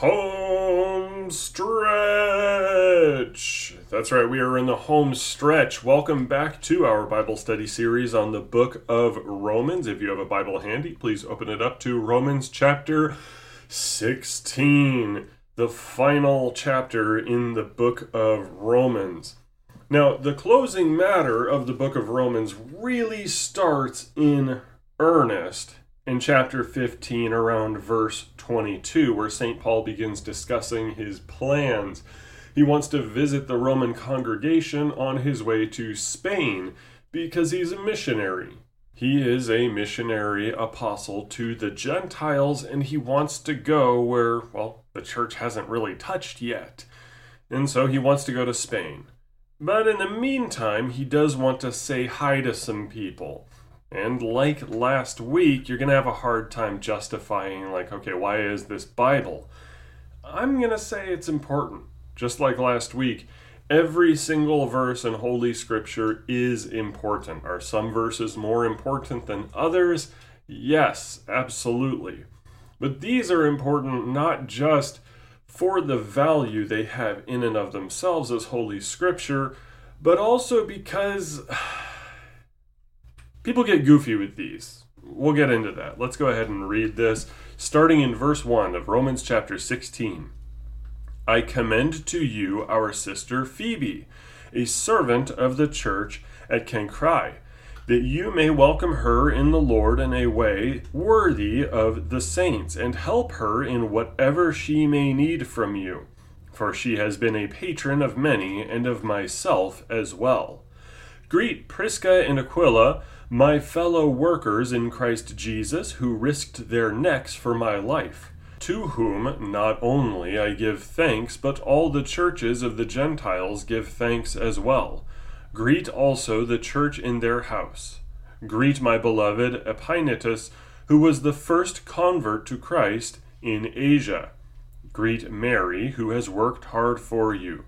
Home stretch. That's right, we are in the home stretch. Welcome back to our Bible study series on the book of Romans. If you have a Bible handy, please open it up to Romans chapter 16, the final chapter in the book of Romans. Now, the closing matter of the book of Romans really starts in earnest in chapter 15 around verse 22, where St. Paul begins discussing his plans. He wants to visit the Roman congregation on his way to Spain because he's a missionary. He is a missionary apostle to the Gentiles and he wants to go where, well, the church hasn't really touched yet. And so he wants to go to Spain. But in the meantime, he does want to say hi to some people. And like last week, you're going to have a hard time justifying, like, okay, why is this Bible? I'm going to say it's important. Just like last week, every single verse in Holy Scripture is important. Are some verses more important than others? Yes, absolutely. But these are important not just for the value they have in and of themselves as Holy Scripture, but also because people get goofy with these. We'll get into that. Let's go ahead and read this, starting in verse 1 of Romans chapter 16. I commend to you our sister Phoebe, a servant of the church at Cenchreae, that you may welcome her in the Lord in a way worthy of the saints, and help her in whatever she may need from you. For she has been a patron of many, and of myself as well. Greet Prisca and Aquila my fellow workers in Christ Jesus who risked their necks for my life, to whom not only I give thanks, but all the churches of the Gentiles give thanks as well. Greet also the church in their house. Greet my beloved Epaenetus, who was the first convert to Christ in Asia. Greet Mary, who has worked hard for you.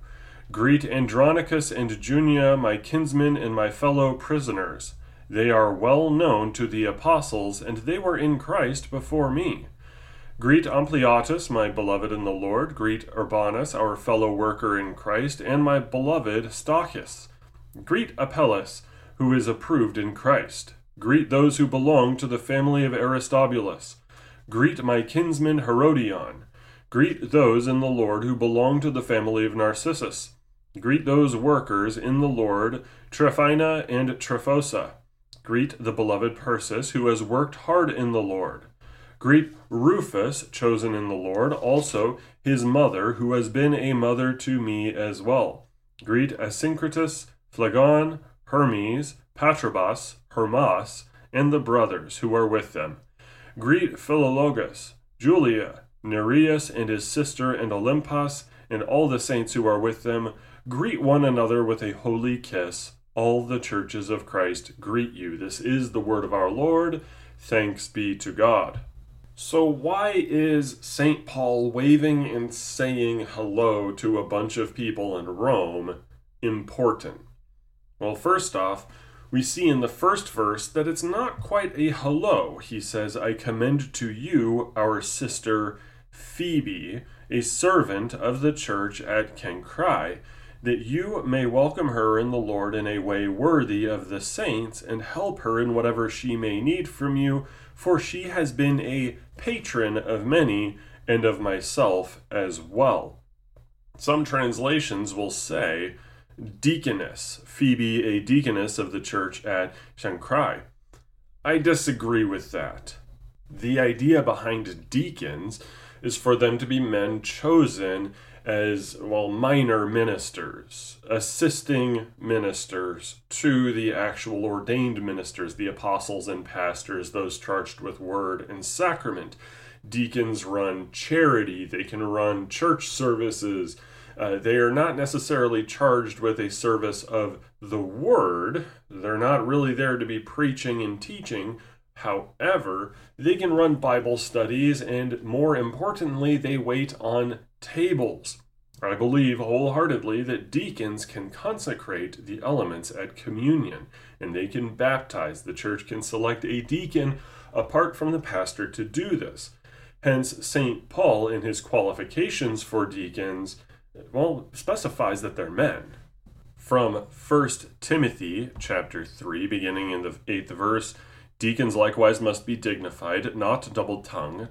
Greet Andronicus and Junia, my kinsmen and my fellow prisoners. They are well known to the apostles, and they were in Christ before me. Greet Ampliatus, my beloved in the Lord. Greet Urbanus, our fellow worker in Christ, and my beloved Stachys. Greet Apelles, who is approved in Christ. Greet those who belong to the family of Aristobulus. Greet my kinsman Herodion. Greet those in the Lord who belong to the family of Narcissus. Greet those workers in the Lord, Tryphena and Tryphosa. Greet the beloved Persis, who has worked hard in the Lord. Greet Rufus, chosen in the Lord, also his mother, who has been a mother to me as well. Greet Asyncritus, Phlegon, Hermes, Patrobas, Hermas, and the brothers who are with them. Greet Philologus, Julia, Nereus and his sister, and Olympas, and all the saints who are with them. Greet one another with a holy kiss. All the churches of Christ greet you. This is the word of our Lord. Thanks be to God. So, why is St. Paul waving and saying hello to a bunch of people in Rome important? Well, first off, we see in the first verse that it's not quite a hello. He says, I commend to you our sister Phoebe, a servant of the church at Cenchreae that you may welcome her in the Lord in a way worthy of the saints, and help her in whatever she may need from you, for she has been a patron of many, and of myself as well. Some translations will say, deaconess, Phoebe, a deaconess of the church at Cenchreae. I disagree with that. The idea behind deacons is for them to be men chosen as well minor ministers, assisting ministers to the actual ordained ministers, the apostles and pastors, those charged with word and sacrament. Deacons run charity, they can run church services. Uh, they are not necessarily charged with a service of the word. They're not really there to be preaching and teaching. However, they can run Bible studies and, more importantly, they wait on tables. I believe wholeheartedly that deacons can consecrate the elements at communion and they can baptize. The church can select a deacon apart from the pastor to do this. Hence, St. Paul, in his qualifications for deacons, well, specifies that they're men. From 1 Timothy chapter 3, beginning in the 8th verse, deacons likewise must be dignified, not double tongued,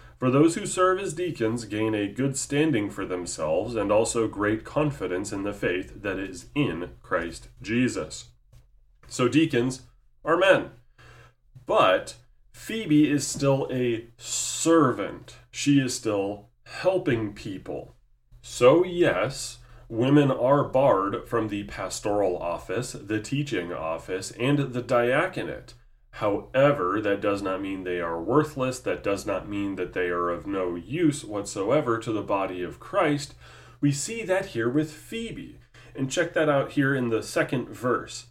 For those who serve as deacons gain a good standing for themselves and also great confidence in the faith that is in Christ Jesus. So, deacons are men. But Phoebe is still a servant, she is still helping people. So, yes, women are barred from the pastoral office, the teaching office, and the diaconate. However, that does not mean they are worthless. That does not mean that they are of no use whatsoever to the body of Christ. We see that here with Phoebe. And check that out here in the second verse.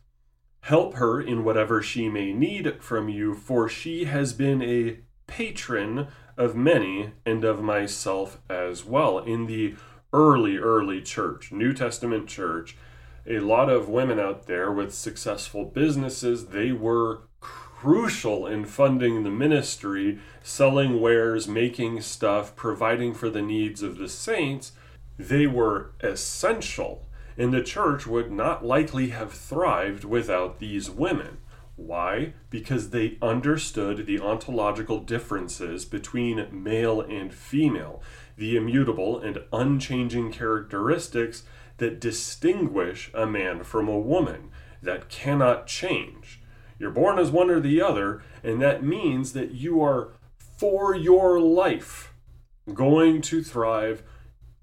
Help her in whatever she may need from you, for she has been a patron of many and of myself as well. In the early, early church, New Testament church, a lot of women out there with successful businesses, they were crucial in funding the ministry, selling wares, making stuff, providing for the needs of the saints, they were essential. And the church would not likely have thrived without these women. Why? Because they understood the ontological differences between male and female, the immutable and unchanging characteristics that distinguish a man from a woman, that cannot change. You're born as one or the other, and that means that you are, for your life, going to thrive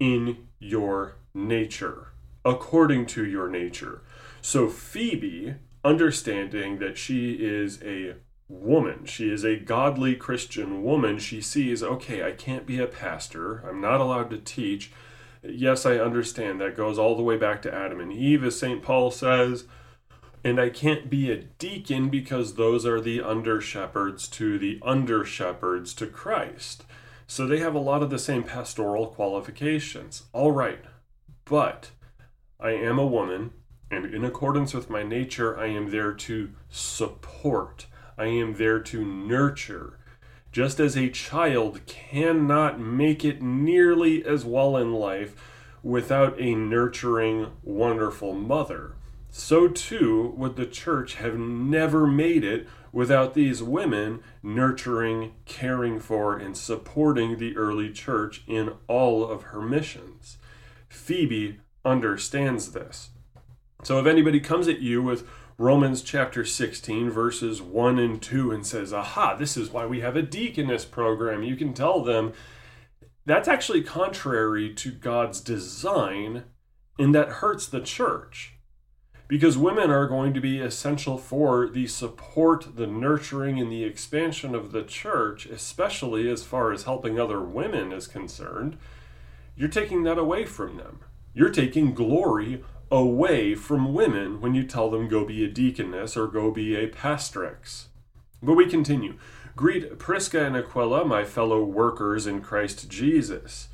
in your nature, according to your nature. So, Phoebe, understanding that she is a woman, she is a godly Christian woman, she sees, okay, I can't be a pastor, I'm not allowed to teach. Yes, I understand that goes all the way back to Adam and Eve, as St. Paul says. And I can't be a deacon because those are the under shepherds to the under shepherds to Christ. So they have a lot of the same pastoral qualifications. All right, but I am a woman, and in accordance with my nature, I am there to support, I am there to nurture. Just as a child cannot make it nearly as well in life without a nurturing, wonderful mother so too would the church have never made it without these women nurturing, caring for, and supporting the early church in all of her missions. Phoebe understands this. So if anybody comes at you with Romans chapter 16, verses 1 and 2, and says, Aha, this is why we have a deaconess program, you can tell them that's actually contrary to God's design, and that hurts the church because women are going to be essential for the support, the nurturing, and the expansion of the church, especially as far as helping other women is concerned. You're taking that away from them. You're taking glory away from women when you tell them go be a deaconess or go be a pastrix. But we continue. Greet Prisca and Aquila, my fellow workers in Christ Jesus.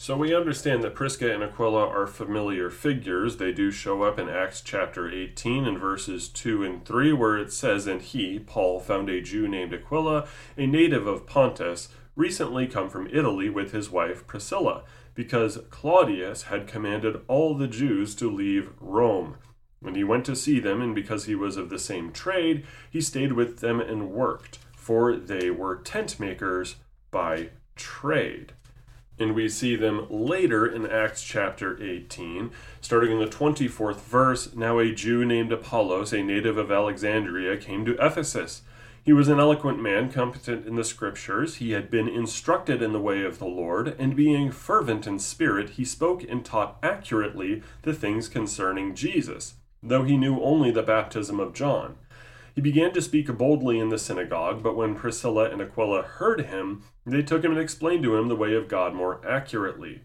So we understand that Prisca and Aquila are familiar figures. They do show up in Acts chapter 18 and verses 2 and 3, where it says, And he, Paul, found a Jew named Aquila, a native of Pontus, recently come from Italy with his wife Priscilla, because Claudius had commanded all the Jews to leave Rome. And he went to see them, and because he was of the same trade, he stayed with them and worked, for they were tent makers by trade and we see them later in Acts chapter 18, starting in the 24th verse. Now, a Jew named Apollos, a native of Alexandria, came to Ephesus. He was an eloquent man, competent in the scriptures. He had been instructed in the way of the Lord, and being fervent in spirit, he spoke and taught accurately the things concerning Jesus, though he knew only the baptism of John. He began to speak boldly in the synagogue, but when Priscilla and Aquila heard him, they took him and explained to him the way of God more accurately.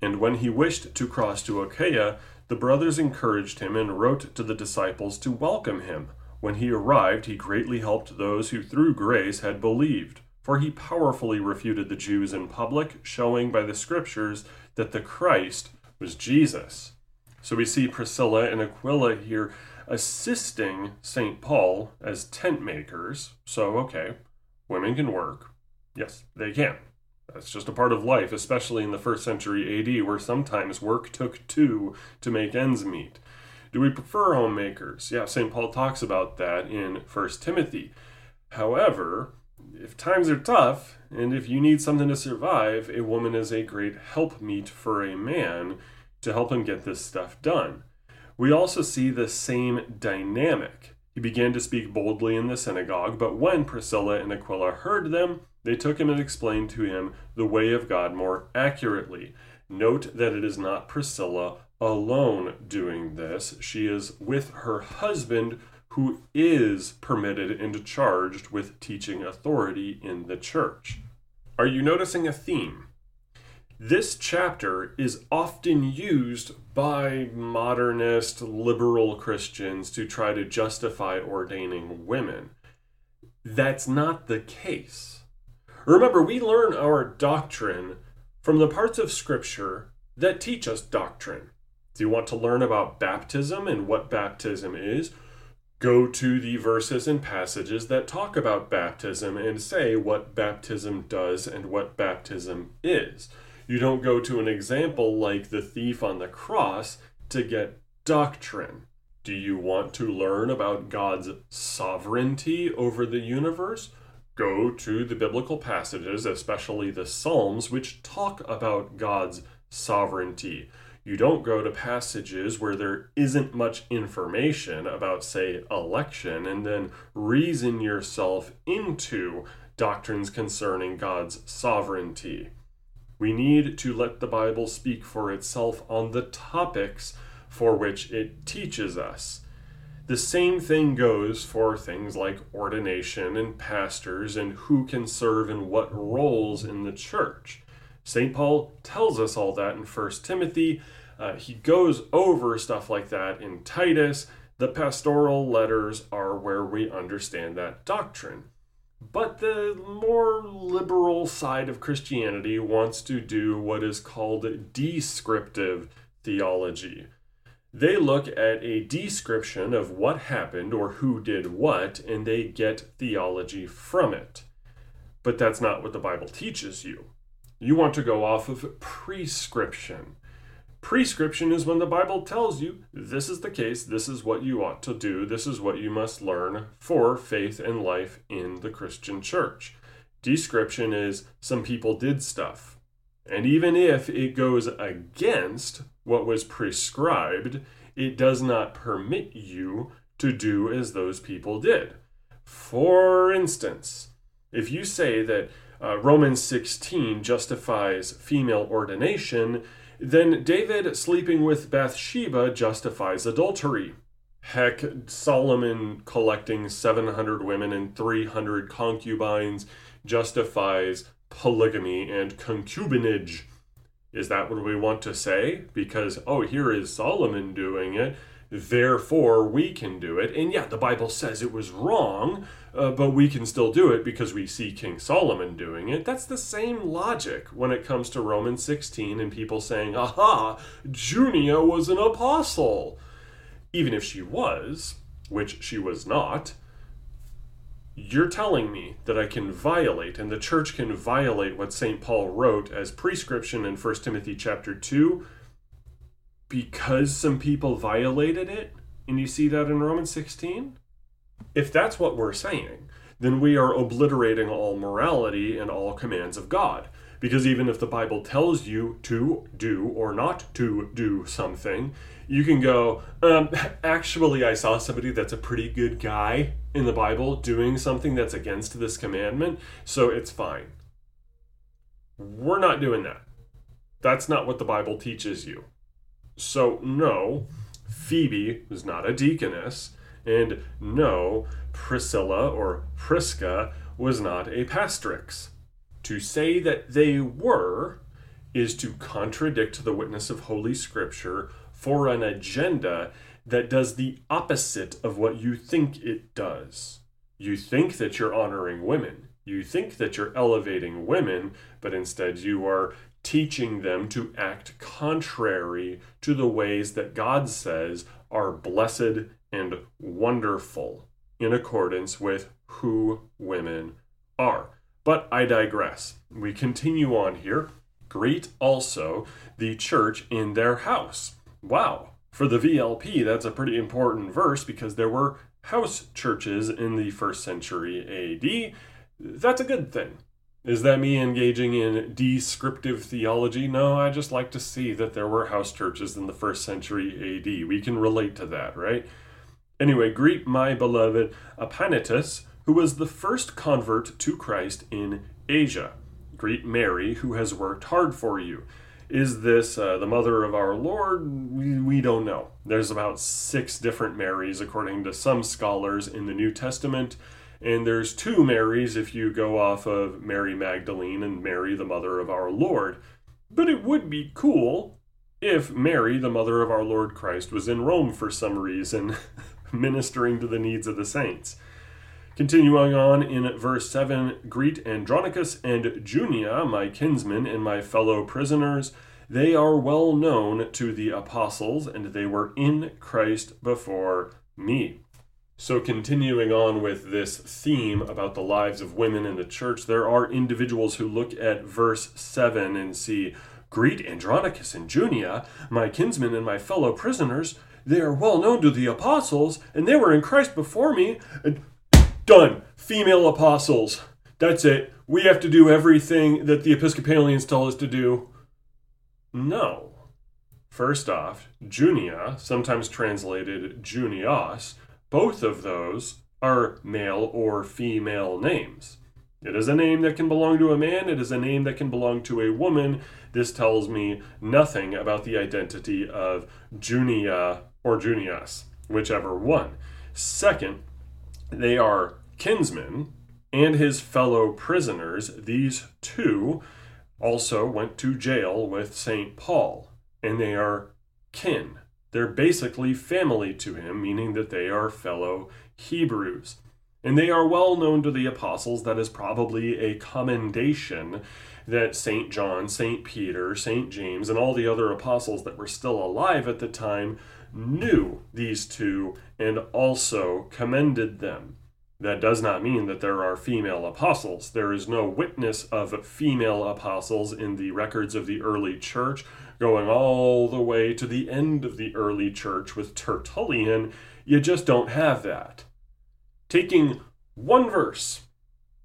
And when he wished to cross to Achaia, the brothers encouraged him and wrote to the disciples to welcome him. When he arrived, he greatly helped those who through grace had believed, for he powerfully refuted the Jews in public, showing by the scriptures that the Christ was Jesus. So we see Priscilla and Aquila here assisting St. Paul as tent makers. So, okay, women can work. Yes, they can. That's just a part of life, especially in the first century AD, where sometimes work took two to make ends meet. Do we prefer homemakers? Yeah, St. Paul talks about that in 1 Timothy. However, if times are tough, and if you need something to survive, a woman is a great helpmeet for a man to help him get this stuff done. We also see the same dynamic. He began to speak boldly in the synagogue, but when Priscilla and Aquila heard them, they took him and explained to him the way of God more accurately. Note that it is not Priscilla alone doing this. She is with her husband, who is permitted and charged with teaching authority in the church. Are you noticing a theme? This chapter is often used by modernist liberal Christians to try to justify ordaining women. That's not the case. Remember, we learn our doctrine from the parts of Scripture that teach us doctrine. Do you want to learn about baptism and what baptism is? Go to the verses and passages that talk about baptism and say what baptism does and what baptism is. You don't go to an example like the thief on the cross to get doctrine. Do you want to learn about God's sovereignty over the universe? go to the biblical passages, especially the Psalms, which talk about God's sovereignty. You don't go to passages where there isn't much information about, say, election, and then reason yourself into doctrines concerning God's sovereignty. We need to let the Bible speak for itself on the topics for which it teaches us. The same thing goes for things like ordination and pastors and who can serve in what roles in the church. St. Paul tells us all that in 1 Timothy. Uh, he goes over stuff like that in Titus. The pastoral letters are where we understand that doctrine. But the more liberal side of Christianity wants to do what is called descriptive theology. They look at a description of what happened or who did what, and they get theology from it. But that's not what the Bible teaches you. You want to go off of prescription. Prescription is when the Bible tells you this is the case, this is what you ought to do, this is what you must learn for faith and life in the Christian church. Description is some people did stuff. And even if it goes against what was prescribed, it does not permit you to do as those people did. For instance, if you say that uh, Romans 16 justifies female ordination, then David sleeping with Bathsheba justifies adultery. Heck, Solomon collecting 700 women and 300 concubines justifies polygamy and concubinage. Is that what we want to say? Because, oh, here is Solomon doing it, therefore we can do it. And yeah, the Bible says it was wrong, uh, but we can still do it because we see King Solomon doing it. That's the same logic when it comes to Romans 16 and people saying, aha, Junia was an apostle. Even if she was, which she was not, you're telling me that I can violate and the church can violate what St. Paul wrote as prescription in 1 Timothy chapter 2 because some people violated it? And you see that in Romans 16? If that's what we're saying, then we are obliterating all morality and all commands of God. Because even if the Bible tells you to do or not to do something, you can go, um, actually, I saw somebody that's a pretty good guy in the Bible doing something that's against this commandment, so it's fine. We're not doing that. That's not what the Bible teaches you. So, no, Phoebe was not a deaconess, and no, Priscilla or Prisca was not a pastrix. To say that they were is to contradict the witness of Holy Scripture for an agenda that does the opposite of what you think it does. You think that you're honoring women, you think that you're elevating women, but instead you are teaching them to act contrary to the ways that God says are blessed and wonderful in accordance with who women are. But I digress. We continue on here. Greet also the church in their house. Wow. For the VLP, that's a pretty important verse because there were house churches in the first century AD. That's a good thing. Is that me engaging in descriptive theology? No, I just like to see that there were house churches in the first century AD. We can relate to that, right? Anyway, greet my beloved Epaenetus, who was the first convert to Christ in Asia. Greet Mary, who has worked hard for you. Is this uh, the mother of our Lord? We, we don't know. There's about six different Marys, according to some scholars, in the New Testament. And there's two Marys if you go off of Mary Magdalene and Mary, the mother of our Lord. But it would be cool if Mary, the mother of our Lord Christ, was in Rome for some reason, ministering to the needs of the saints. Continuing on in verse 7 Greet Andronicus and Junia, my kinsmen and my fellow prisoners. They are well known to the apostles, and they were in Christ before me. So, continuing on with this theme about the lives of women in the church, there are individuals who look at verse 7 and see, Greet Andronicus and Junia, my kinsmen and my fellow prisoners. They are well known to the apostles, and they were in Christ before me. And Done. Female apostles. That's it. We have to do everything that the Episcopalians tell us to do. No. First off, Junia, sometimes translated Junias, both of those are male or female names. It is a name that can belong to a man, it is a name that can belong to a woman. This tells me nothing about the identity of Junia or Junias, whichever one. Second, they are kinsmen and his fellow prisoners. These two also went to jail with St. Paul, and they are kin. They're basically family to him, meaning that they are fellow Hebrews. And they are well known to the apostles. That is probably a commendation that St. John, St. Peter, St. James, and all the other apostles that were still alive at the time knew these two and also commended them. That does not mean that there are female apostles. There is no witness of female apostles in the records of the early church, going all the way to the end of the early church with Tertullian. You just don't have that. Taking one verse,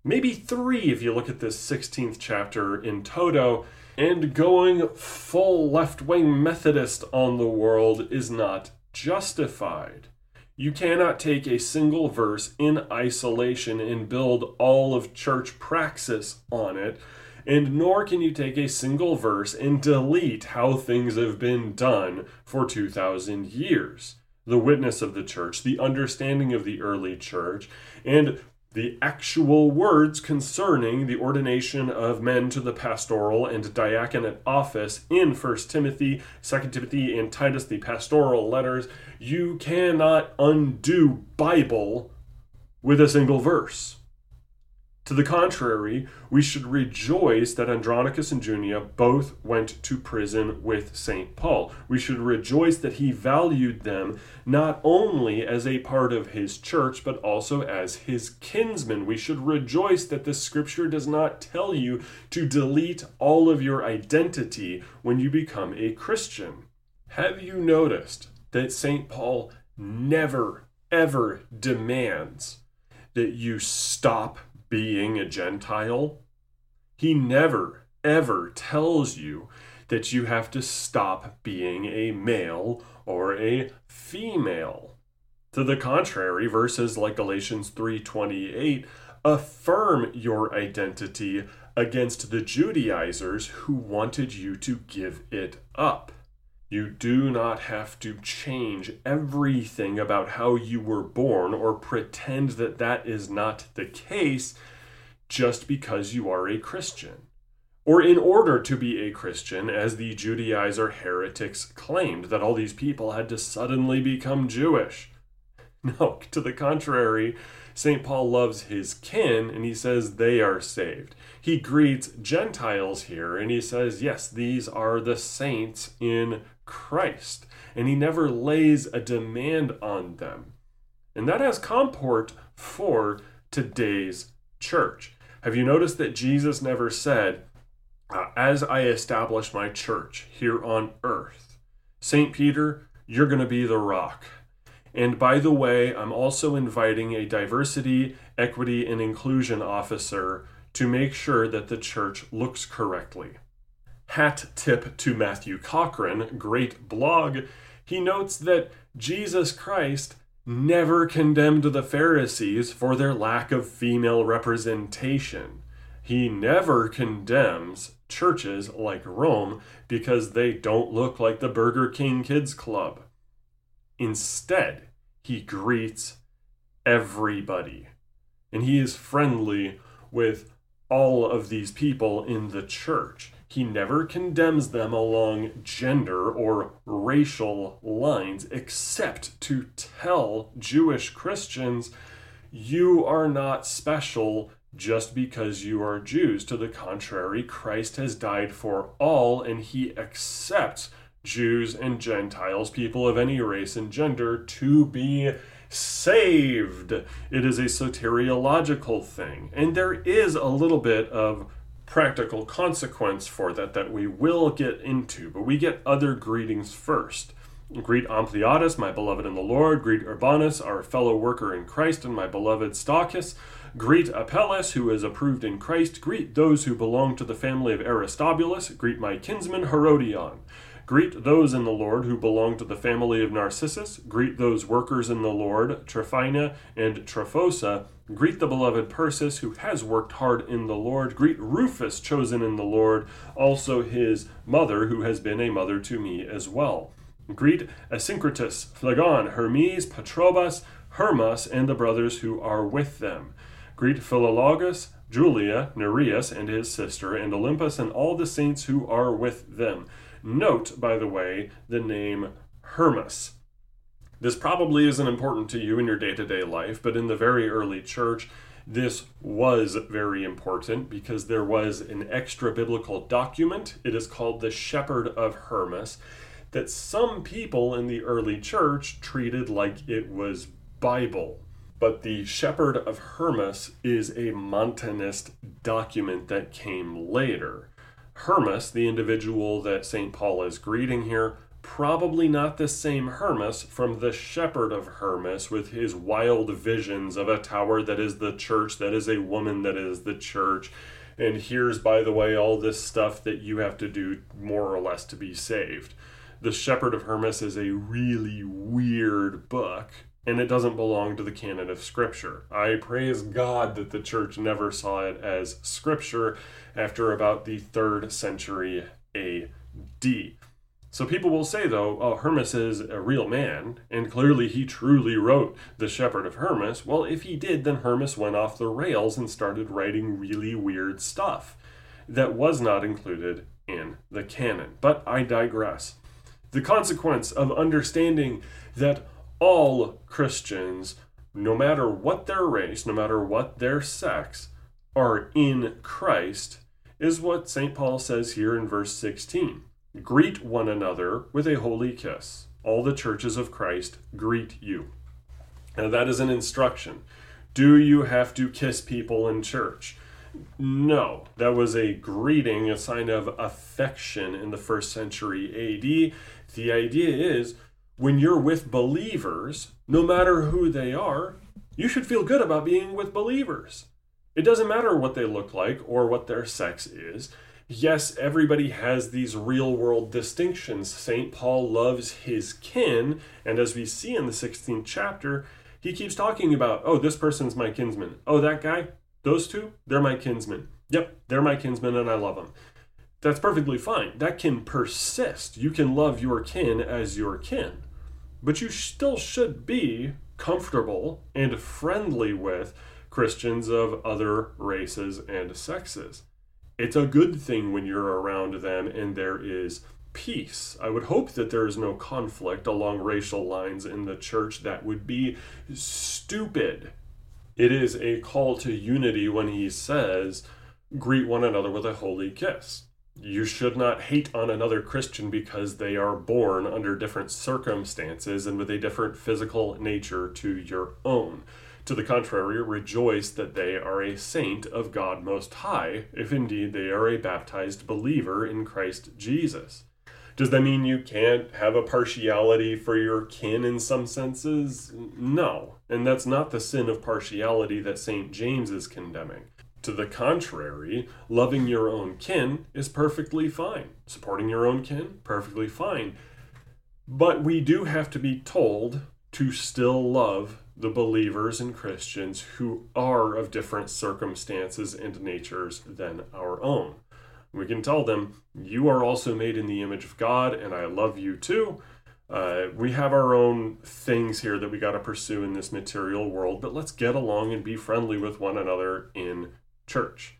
maybe three if you look at this 16th chapter in toto, and going full left wing Methodist on the world is not justified. You cannot take a single verse in isolation and build all of church praxis on it, and nor can you take a single verse and delete how things have been done for 2,000 years. The witness of the church, the understanding of the early church, and the actual words concerning the ordination of men to the pastoral and diaconate office in 1 Timothy, 2 Timothy, and Titus, the pastoral letters, you cannot undo Bible with a single verse. To the contrary, we should rejoice that Andronicus and Junia both went to prison with St. Paul. We should rejoice that he valued them not only as a part of his church, but also as his kinsmen. We should rejoice that the scripture does not tell you to delete all of your identity when you become a Christian. Have you noticed that St. Paul never, ever demands that you stop being a Gentile. He never, ever tells you that you have to stop being a male or a female. To the contrary, verses like Galatians 3:28 affirm your identity against the Judaizers who wanted you to give it up. You do not have to change everything about how you were born or pretend that that is not the case just because you are a Christian. or in order to be a Christian, as the Judaizer heretics claimed that all these people had to suddenly become Jewish. No, to the contrary, St. Paul loves his kin and he says they are saved. He greets Gentiles here and he says, yes, these are the saints in Christ. And he never lays a demand on them. And that has comport for today's church. Have you noticed that Jesus never said, uh, As I establish my church here on earth, St. Peter, you're going to be the rock. And by the way, I'm also inviting a diversity, equity, and inclusion officer to make sure that the church looks correctly. Hat tip to Matthew Cochran, great blog. He notes that Jesus Christ never condemned the Pharisees for their lack of female representation. He never condemns churches like Rome because they don't look like the Burger King Kids Club. Instead, he greets everybody. And he is friendly with all of these people in the church. He never condemns them along gender or racial lines, except to tell Jewish Christians, you are not special just because you are Jews. To the contrary, Christ has died for all, and he accepts Jews and Gentiles, people of any race and gender, to be saved. It is a soteriological thing. And there is a little bit of practical consequence for that that we will get into, but we get other greetings first. Greet Ampliatus, my beloved in the Lord. Greet Urbanus, our fellow worker in Christ, and my beloved Stachys. Greet Apelles, who is approved in Christ. Greet those who belong to the family of Aristobulus. Greet my kinsman Herodion. Greet those in the Lord who belong to the family of Narcissus. Greet those workers in the Lord, Tryphena and Tryphosa. Greet the beloved Persis, who has worked hard in the Lord. Greet Rufus, chosen in the Lord, also his mother, who has been a mother to me as well. Greet Asyncritus, Phlegon, Hermes, Patrobas, Hermas, and the brothers who are with them. Greet Philologus, Julia, Nereus, and his sister, and Olympas, and all the saints who are with them. Note, by the way, the name Hermas. This probably isn't important to you in your day to day life, but in the very early church, this was very important because there was an extra biblical document. It is called the Shepherd of Hermas, that some people in the early church treated like it was Bible. But the Shepherd of Hermas is a Montanist document that came later. Hermas, the individual that St. Paul is greeting here, probably not the same Hermas from the shepherd of Hermas with his wild visions of a tower that is the church, that is a woman that is the church. And here's, by the way, all this stuff that you have to do more or less to be saved. The Shepherd of Hermas is a really weird book and it doesn't belong to the canon of Scripture. I praise God that the church never saw it as Scripture after about the third century AD. So people will say, though, oh, Hermas is a real man, and clearly he truly wrote The Shepherd of Hermas. Well, if he did, then Hermas went off the rails and started writing really weird stuff that was not included in the canon. But I digress. The consequence of understanding that all Christians, no matter what their race, no matter what their sex, are in Christ is what St. Paul says here in verse 16. Greet one another with a holy kiss. All the churches of Christ greet you. Now, that is an instruction. Do you have to kiss people in church? No, that was a greeting, a sign of affection in the first century AD. The idea is when you're with believers, no matter who they are, you should feel good about being with believers. It doesn't matter what they look like or what their sex is. Yes, everybody has these real world distinctions. St. Paul loves his kin, and as we see in the 16th chapter, he keeps talking about, oh, this person's my kinsman. Oh, that guy, those two, they're my kinsmen. Yep, they're my kinsmen and I love them. That's perfectly fine. That can persist. You can love your kin as your kin. But you still should be comfortable and friendly with Christians of other races and sexes. it's a good thing when you're around them and there is peace. I would hope that there is no conflict along racial lines in the church. That would be stupid. It is a call to unity when he says, greet one another with a holy kiss. You should not hate on another Christian because they are born under different circumstances and with a different physical nature to your own. To the contrary, rejoice that they are a saint of God Most High, if indeed they are a baptized believer in Christ Jesus. Does that mean you can't have a partiality for your kin in some senses? No. And that's not the sin of partiality that St. James is condemning. To the contrary, loving your own kin is perfectly fine. Supporting your own kin, perfectly fine. But we do have to be told to still love the believers and Christians who are of different circumstances and natures than our own. We can tell them, You are also made in the image of God, and I love you too. Uh, we have our own things here that we got to pursue in this material world, but let's get along and be friendly with one another in church.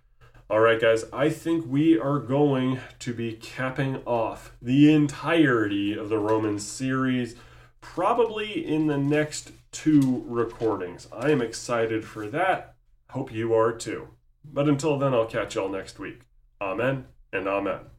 All right, guys, I think we are going to be capping off the entirety of the Romans series probably in the next two recordings. I am excited for that. Hope you are too. But until then, I'll catch y'all next week. Amen and amen.